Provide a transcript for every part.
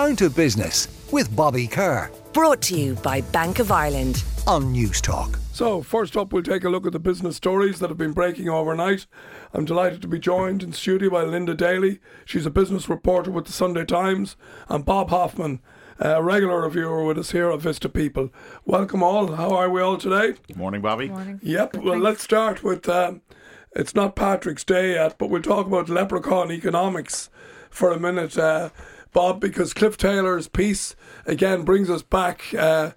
Down to Business with Bobby Kerr. Brought to you by Bank of Ireland. On Newstalk. So, first up, we'll take a look at the business stories that have been breaking overnight. I'm delighted to be joined in studio by Linda Daly. She's a business reporter with the Sunday Times, and Bob Hoffman, a regular reviewer with us here at Vista People. Welcome all. How are we all today? Good morning, Bobby. Morning. Yep. Well, let's start with. Um, it's not Patrick's Day yet, but we'll talk about leprechaun economics for a minute, uh, Bob, because Cliff Taylor's piece again brings us back uh,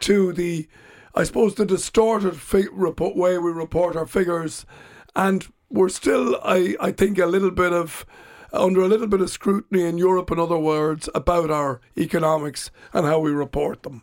to the, I suppose, the distorted fi- report, way we report our figures, and we're still, I, I think, a little bit of under a little bit of scrutiny in Europe, in other words, about our economics and how we report them.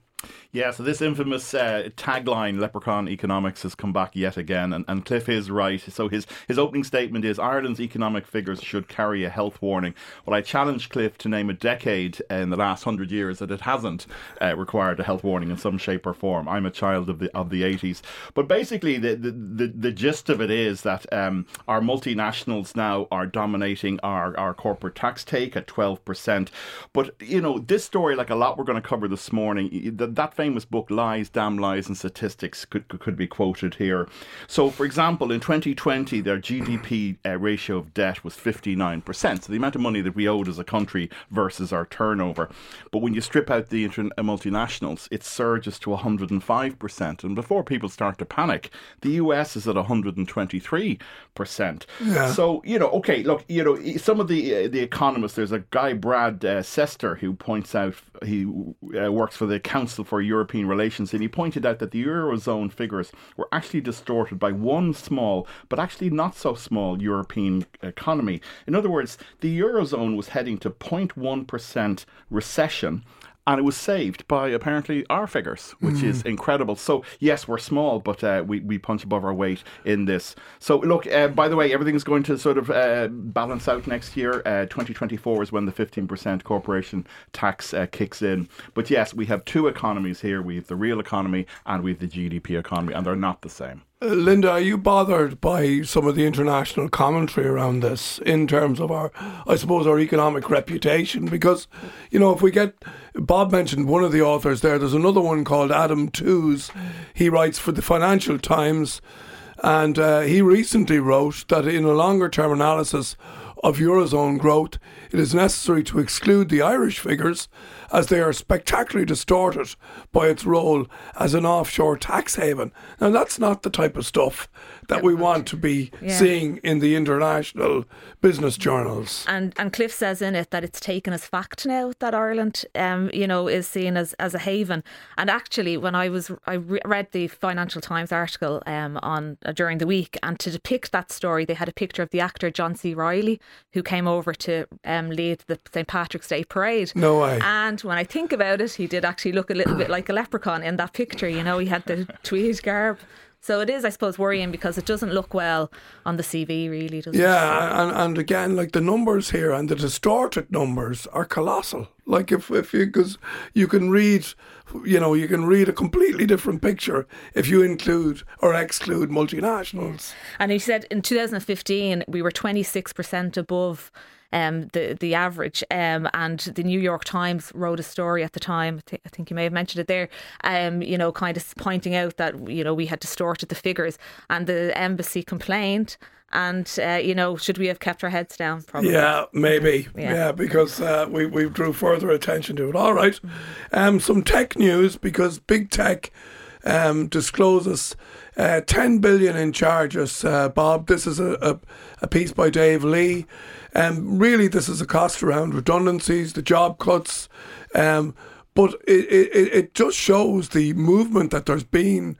Yeah, so this infamous uh, tagline, Leprechaun Economics, has come back yet again, and, and Cliff is right. So his, his opening statement is Ireland's economic figures should carry a health warning. Well, I challenge Cliff to name a decade in the last hundred years that it hasn't uh, required a health warning in some shape or form. I'm a child of the of the 80s. But basically, the, the, the, the gist of it is that um, our multinationals now are dominating our, our corporate tax take at 12%. But, you know, this story, like a lot we're going to cover this morning, that, that famous book Lies, Damn Lies and Statistics could, could be quoted here. So, for example, in 2020, their GDP uh, ratio of debt was 59%. So, the amount of money that we owed as a country versus our turnover. But when you strip out the inter- uh, multinationals, it surges to 105%. And before people start to panic, the US is at 123%. Yeah. So, you know, okay, look, you know, some of the uh, the economists, there's a guy, Brad uh, Setser, who points out, he uh, works for the Council for European Relations, and he pointed out that the Eurozone figures were actually distorted by one small, but actually not so small European economy. In other words, the Eurozone was heading to 0.1% recession and it was saved by apparently our figures, which mm. is incredible. So yes, we're small, but uh, we we punch above our weight in this. So look, uh, by the way, everything's going to sort of uh, balance out next year. 2024 is when the 15% corporation tax uh, kicks in. But yes, we have two economies here. We have the real economy and we have the GDP economy, and they're not the same. Linda, are you bothered by some of the international commentary around this in terms of our, I suppose, our economic reputation? Because, you know, if we get, Bob mentioned one of the authors there, there's another one called Adam Tooze. He writes for the Financial Times, and uh, he recently wrote that in a longer term analysis of Eurozone growth, it is necessary to exclude the Irish figures as they are spectacularly distorted by its role as an offshore tax haven. Now, that's not the type of stuff that we want to be yeah. seeing in the international business journals. And and Cliff says in it that it's taken as fact now that Ireland, um, you know, is seen as, as a haven. And actually, when I was I re- read the Financial Times article um, on uh, during the week, and to depict that story, they had a picture of the actor John C. Reilly who came over to um, lead the St Patrick's Day parade. No way. And when I think about it, he did actually look a little bit like a leprechaun in that picture. You know, he had the tweed garb. So it is, I suppose, worrying because it doesn't look well on the CV, really, does yeah, it? and, and again, like the numbers here and the distorted numbers are colossal. Like if, if you, because you can read, you know, you can read a completely different picture if you include or exclude multinationals. And he said in 2015, we were 26% above um, the the average. Um, and the New York Times wrote a story at the time. I, th- I think you may have mentioned it there. Um, you know, kind of pointing out that you know we had distorted the figures, and the embassy complained. And uh, you know, should we have kept our heads down? Probably. Yeah, maybe. Yeah, yeah because uh, we we drew further attention to it. All right, um, some tech news because big tech um, discloses uh, 10 billion in charges. Uh, Bob, this is a, a, a piece by Dave Lee. Um, really, this is a cost around redundancies, the job cuts, um, but it, it, it just shows the movement that there's been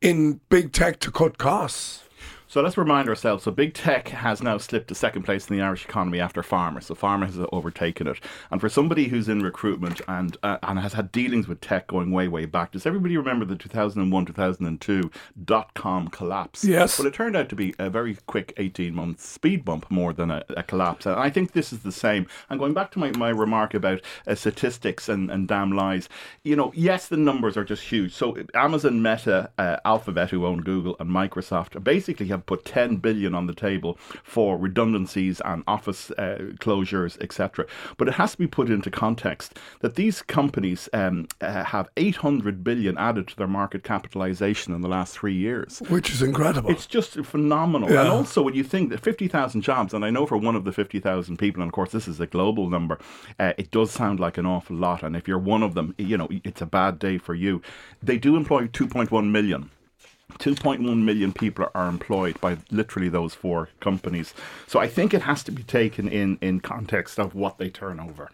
in big tech to cut costs. So let's remind ourselves. So big tech has now slipped to second place in the Irish economy after pharma. So pharma has overtaken it. And for somebody who's in recruitment and uh, and has had dealings with tech going way way back, does everybody remember the 2001 2002 dot com collapse? Yes. But it turned out to be a very quick 18 month speed bump more than a, a collapse. And I think this is the same. And going back to my, my remark about uh, statistics and, and damn lies, you know, yes, the numbers are just huge. So Amazon, Meta, uh, Alphabet, who own Google, and Microsoft basically have have put 10 billion on the table for redundancies and office uh, closures, etc. But it has to be put into context that these companies um, uh, have 800 billion added to their market capitalization in the last three years. Which is incredible. It's just phenomenal. Yeah. And also, when you think that 50,000 jobs, and I know for one of the 50,000 people, and of course, this is a global number, uh, it does sound like an awful lot. And if you're one of them, you know, it's a bad day for you. They do employ 2.1 million. 2.1 million people are employed by literally those four companies. So I think it has to be taken in, in context of what they turn over.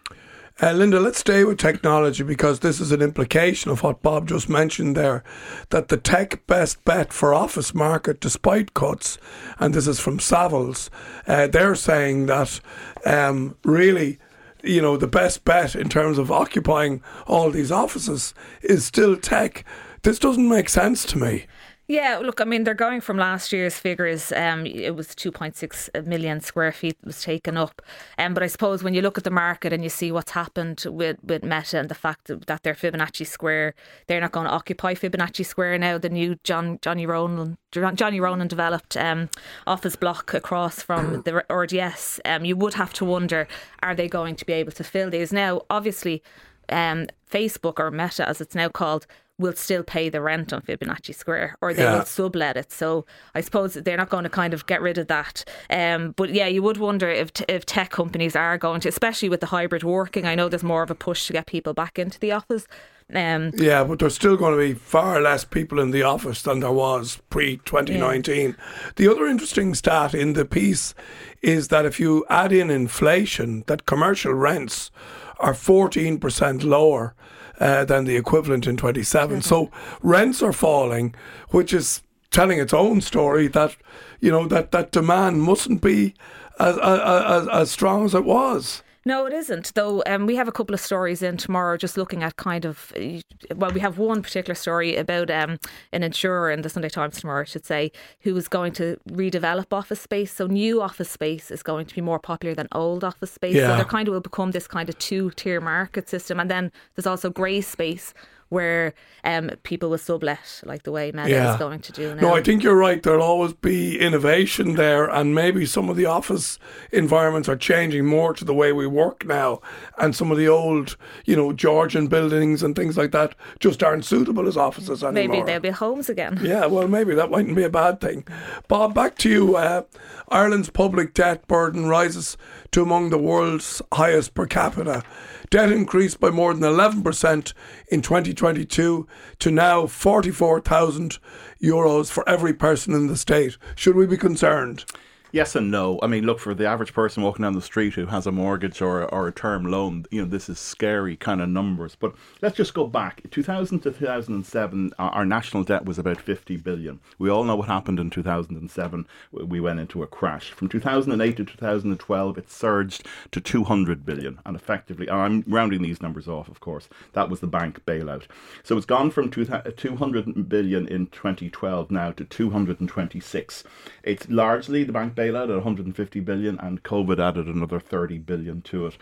Uh, Linda, let's stay with technology because this is an implication of what Bob just mentioned there that the tech best bet for office market, despite cuts, and this is from Savills, uh, they're saying that um, really, you know, the best bet in terms of occupying all these offices is still tech. This doesn't make sense to me. Yeah, look, I mean, they're going from last year's figures. Um, it was 2.6 million square feet was taken up. Um, but I suppose when you look at the market and you see what's happened with, with Meta and the fact that, that they're Fibonacci Square, they're not going to occupy Fibonacci Square now. The new John Johnny Ronan Johnny Ronan developed um, office block across from the RDS. Um, you would have to wonder, are they going to be able to fill these now? Obviously, um, Facebook or Meta, as it's now called, will still pay the rent on Fibonacci Square or they Yeah. will sublet it. So I suppose they're not going to kind of get rid of that. Um, but yeah, you would wonder if, t- if tech companies are going to, especially with the hybrid working. I know there's more of a push to get people back into the office. Um, Yeah, but there's still going to be far less people in the office than there was pre 2019. The other interesting stat in the piece is that if you add in inflation, that commercial rents are 14% lower uh, than the equivalent in 27. So rents are falling, which is telling its own story that you know that that demand mustn't be as, as, as strong as it was. No, it isn't. Though um, we have a couple of stories in tomorrow, just looking at kind of. uh, Well, we have one particular story about um, an insurer in the Sunday Times tomorrow, I should say, who is going to redevelop office space. So new office space is going to be more popular than old office space. Yeah. So there kind of will become this kind of two-tier market system, and then there's also grey space where um, people will sublet, like the way Meta Yeah. is going to do now. No, I think you're right. There'll always be innovation there, and maybe some of the office environments are changing more to the way we work now, and some of the old, you know, Georgian buildings and things like that just aren't suitable as offices anymore. Maybe they'll be homes again. Yeah, well, maybe that mightn't be a bad thing. Bob, back to you. Uh, Ireland's public debt burden rises to among the world's highest per capita. Debt increased by more than 11% in 2022 to now 44,000 euros for every person in the state. Should we be concerned? Yes and no. I mean, look for the average person walking down the street who has a mortgage or or a term loan. You know, this is scary kind of numbers. But let's just go back. 2000 to 2007, our, national debt was about 50 billion. We all know what happened in 2007. We- We went into a crash. From 2008 to 2012, it surged to 200 billion, and effectively, and I'm rounding these numbers off, of course. That was the bank bailout. So it's gone from two 200 billion in 2012 now to 226. It's largely the bank bailout at 150 billion, and COVID added another 30 billion to it.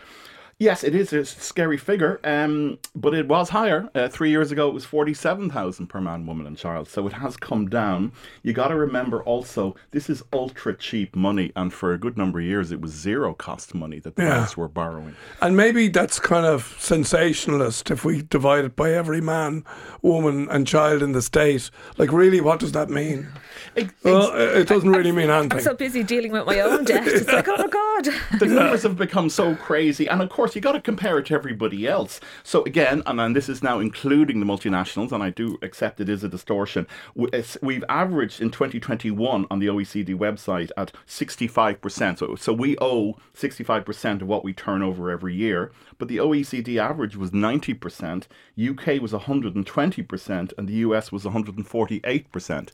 Yes, it is a scary figure, um, but it was higher. Uh, three years ago, it was 47,000 per man, woman, and child. So it has come down. You got to remember also, this is ultra cheap money, and for a good number of years, it was zero cost money that the Yeah. banks were borrowing. And maybe that's kind of sensationalist if we divide it by every man, woman, and child in the state. Like, really, what does that mean? Ex- Well, it doesn't really mean anything. I'm so busy dealing with my own debt. It's like, oh my God. the numbers have become so crazy, and of course, you got to compare it to everybody else. So again, and, and this is now including the multinationals, and I do accept it is a distortion. We've averaged in 2021 on the OECD website at 65%. So, so we owe 65% of what we turn over every year, but the OECD average was 90%, UK was 120%, and the US was 148%.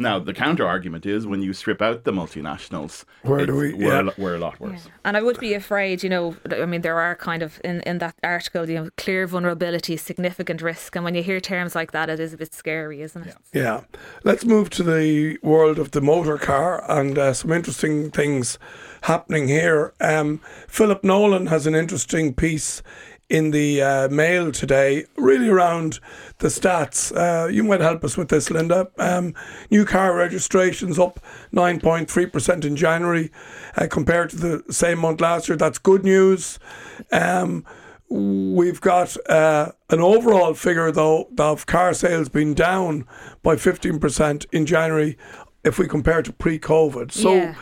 Now, the counter argument is when you strip out the multinationals, Where do it's- we- we're, a yeah. lo- we're a lot worse. And I would be afraid, you know, I mean, there are kind of in, in that article, you know, clear vulnerability, significant risk. And when you hear terms like that, it is a bit scary, isn't it? Yeah. Let's move to the world of the motor car and uh, some interesting things happening here. Um, Philip Nolan has an interesting piece in the uh, mail today, really around the stats. Uh, you might help us with this, Linda. Um, new car registrations up 9.3% in January uh, compared to the same month last year. That's good news. Um, we've got uh, an overall figure, though, of car sales being down by 15% in January if we compare to pre-COVID. So Yeah.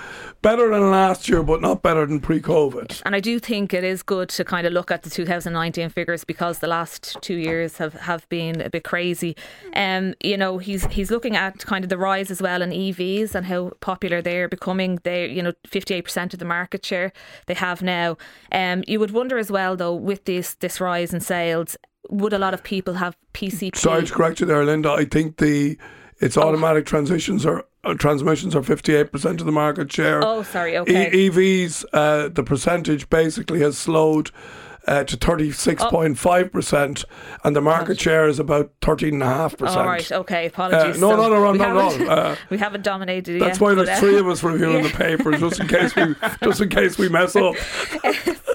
Better than last year, but not better than pre-COVID. And I do think it is good to kind of look at the 2019 figures because the last two years have, have been a bit crazy. Um, you know, he's he's looking at kind of the rise as well in EVs and how popular they're becoming. They, you know, 58% of the market share they have now. Um, you would wonder as well though with this this rise in sales, would a lot of people have PCP? Sorry to correct you there, Linda. I think the its automatic transitions are transmissions are 58% of the market share. Oh, sorry. Okay. E- EVs, uh, the percentage basically has slowed uh, to 36.5%, and the market share is about 13.5%. All right. Okay. Apologies. Uh, no, So no, no, no, no, no. Uh, we haven't dominated That's yet. why there's uh, three of us reviewing yeah. the papers, just in case we just in case we mess up.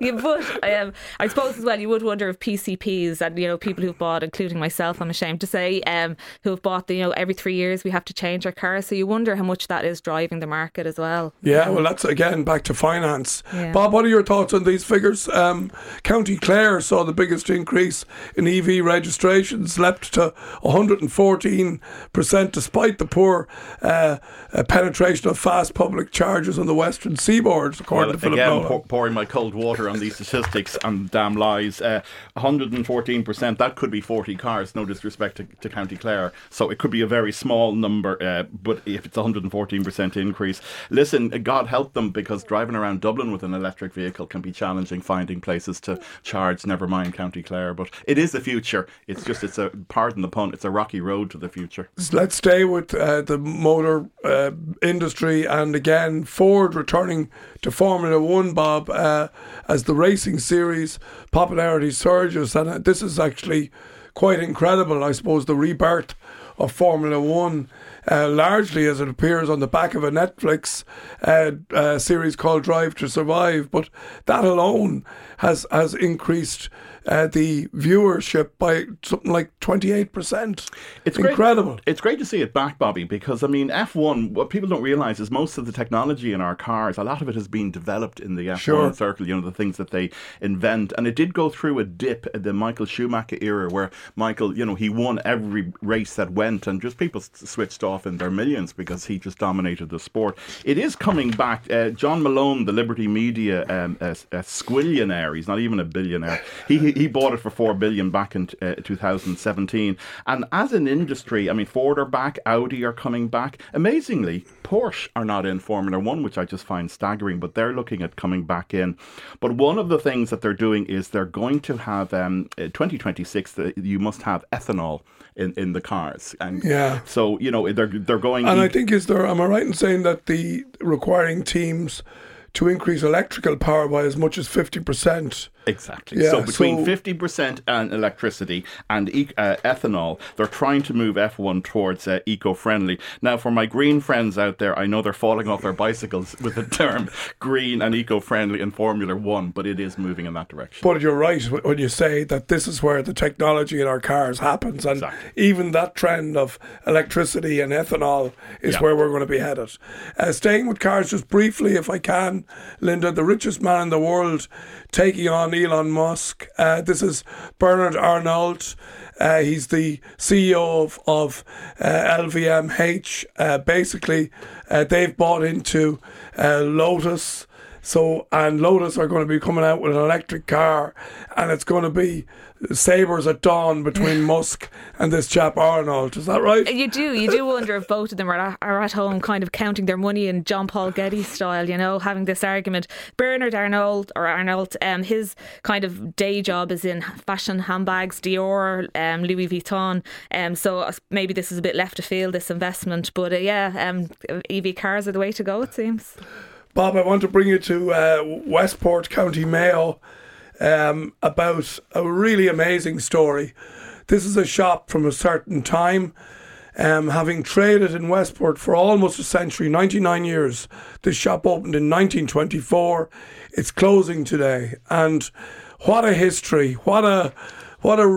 yeah, but um, I suppose as well, you would wonder if PCPs and you know people who've bought, including myself, I'm ashamed to say, um, who have bought the you know every three years we have to change our cars. So you wonder how much that is driving the market as well. Yeah, well, that's again back to finance. Yeah. Bob, what are your thoughts on these figures? Um, County Clare saw the biggest increase in EV registrations, leapt to 114%, despite the poor uh, uh, penetration of fast public chargers on the western seaboard, according Well, to Philip again, Nolan. pour, pouring my cold water on these statistics and damn lies. Uh, 114%, that could be 40 cars, no disrespect to, to County Clare. So it could be a very small number, uh, but if it's 114% increase, listen, God help them because driving around Dublin with an electric vehicle can be challenging finding places to charge, never mind County Clare. But it is the future. It's just, it's a, pardon the pun, it's a rocky road to the future. Let's stay with uh, the motor uh, industry and again Ford returning to Formula One, Bob, uh, as the racing series popularity surges, and uh, this is actually quite incredible. I suppose the rebirth of Formula One. Uh, largely as it appears on the back of a Netflix uh, uh, series called Drive to Survive, but that alone has has increased uh, the viewership by something like twenty eight percent. It's great- incredible. It's great to see it back, Bobby, because I mean, F1. What people don't realize is most of the technology in our cars, a lot of it has been developed in the F1 Sure. circle. You know, the things that they invent, and it did go through a dip in the Michael Schumacher era, where Michael, you know, he won every race that went, and just people switched off in their millions because he just dominated the sport. It is coming back. Uh, John Malone, the Liberty Media um, a, a squillionaire, he's not even a billionaire. He he, bought it for four billion back in uh, 2017. And as an industry, I mean, Ford are back, Audi are coming back. Amazingly, Porsche are not in Formula One, which I just find staggering. But they're looking at coming back in. But one of the things that they're doing is they're going to have um, uh, 2026. that You must have ethanol in, in the cars, and Yeah. so you know they're they're going. And e- I think is there am I right in saying that the requiring teams to increase electrical power by as much as fifty percent? Exactly. Yeah, so between so- fifty percent and electricity and e- uh, ethanol, they're trying to move F one towards uh, eco-friendly. Now, for my green friends out there, I know they're falling off their bicycles with the term green and eco-friendly in Formula One, but it is moving in that direction. But you're right when you say that this is where the technology in our cars happens, and Exactly. even that trend of electricity and ethanol is Yeah. where we're going to be headed. Uh, staying with cars, just briefly, if I can, Linda, the richest man in the world taking on Elon Musk. Uh, this is Bernard Arnault. Uh, he's the CEO of, of uh, LVMH. Uh, basically, uh, they've bought into uh, Lotus. So, and Lotus are going to be coming out with an electric car, and it's going to be sabers at dawn between Musk and this chap Arnold. Is that right? You do, you do wonder if both of them are at, are at home, kind of counting their money in John Paul Getty style, you know, having this argument. Bernard Arnold or Arnold, um, his kind of day job is in fashion handbags, Dior, um, Louis Vuitton. Um, so uh, maybe this is a bit left of field, this investment, but uh, yeah, um, EV cars are the way to go, it seems. Bob, I want to bring you to uh, Westport, County Mayo, um, about a really amazing story. This is a shop from a certain time, um, having traded in Westport for almost a century, 99 years. This shop opened in 1924. It's closing today. And what a history! What a what a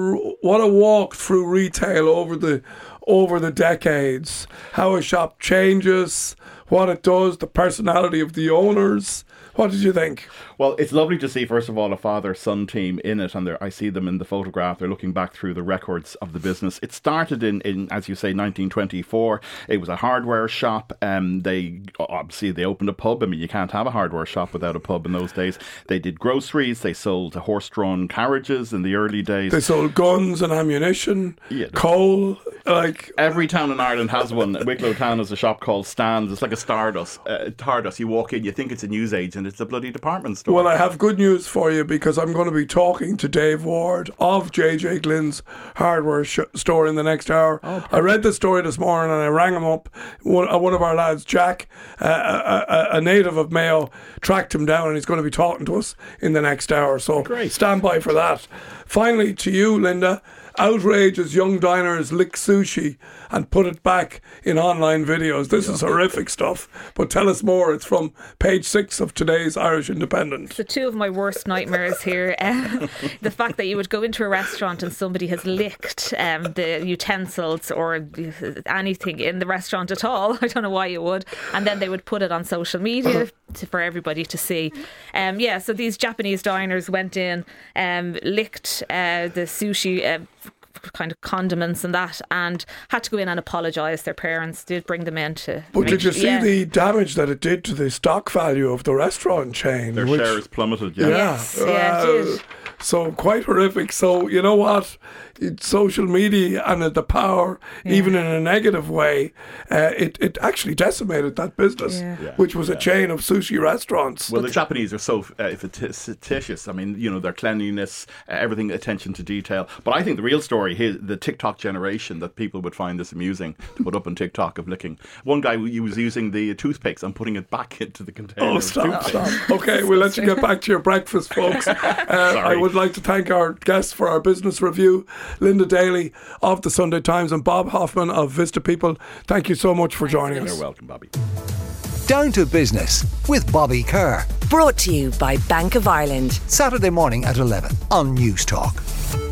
what a walk through retail over the over the decades. How a shop changes, what it does, the personality of the owners. What did you think? Well, it's lovely to see, first of all, a father son team in it, and I see them in the photograph. They're looking back through the records of the business. It started in, in as you say, 1924. It was a hardware shop. Um, they obviously they opened a pub. I mean, you can't have a hardware shop without a pub in those days. They did groceries. They sold horse-drawn carriages in the early days. They sold guns and ammunition, Yeah. coal. Like Every town in Ireland has one. Wicklow Town has a shop called Stands. It's like a Tardis. Uh, Tardis. You walk in, you think it's a newsagent. It's a bloody department store. Well, I have good news for you because I'm going to be talking to Dave Ward of JJ Glynn's hardware sh- store in the next hour. Oh, I read the story this morning and I rang him up. One, uh, one of our lads, Jack, uh, a, a, a native of Mayo, tracked him down and he's going to be talking to us in the next hour. So Great. stand by for that. Finally, to you, Linda. Outrage as young diners lick sushi and put it back in online videos. This is horrific stuff. But tell us more. It's from page six of today's Irish Independent. So two of my worst nightmares here: uh, the fact that you would go into a restaurant and somebody has licked um, the utensils or anything in the restaurant at all. I don't know why you would, and then they would put it on social media to, for everybody to see. Um, yeah, so these Japanese diners went in, um, licked uh, the sushi. Uh, kind of condiments and that and had to go in and apologise their parents did bring them in to But make did you see yeah. the damage that it did to the stock value of the restaurant chain? Their which- shares plummeted. Yeah. Yes, yeah, it did. Uh, so quite horrific. So you know what? It, social media and the power, even in a negative way, uh, it it actually decimated that business, Yeah. Yeah. which was a chain of sushi restaurants. Well, the Japanese are so uh, fictitious. I mean, you know, their cleanliness, uh, everything, attention to detail. But I think the real story here, the TikTok generation, that people would find this amusing to put up on TikTok of licking. One guy he was using the toothpicks and putting it back into the container. Oh, stop, stop. Okay, we'll let you get back to your breakfast, folks. Uh, I would like to thank our guests for our business review Linda Daly of the Sunday Times and Bob Hoffman of Vista People. Thank you so much for joining us. You're welcome, Bobby. Down to Business with Bobby Kerr. Brought to you by Bank of Ireland. Saturday morning at 11 on Newstalk.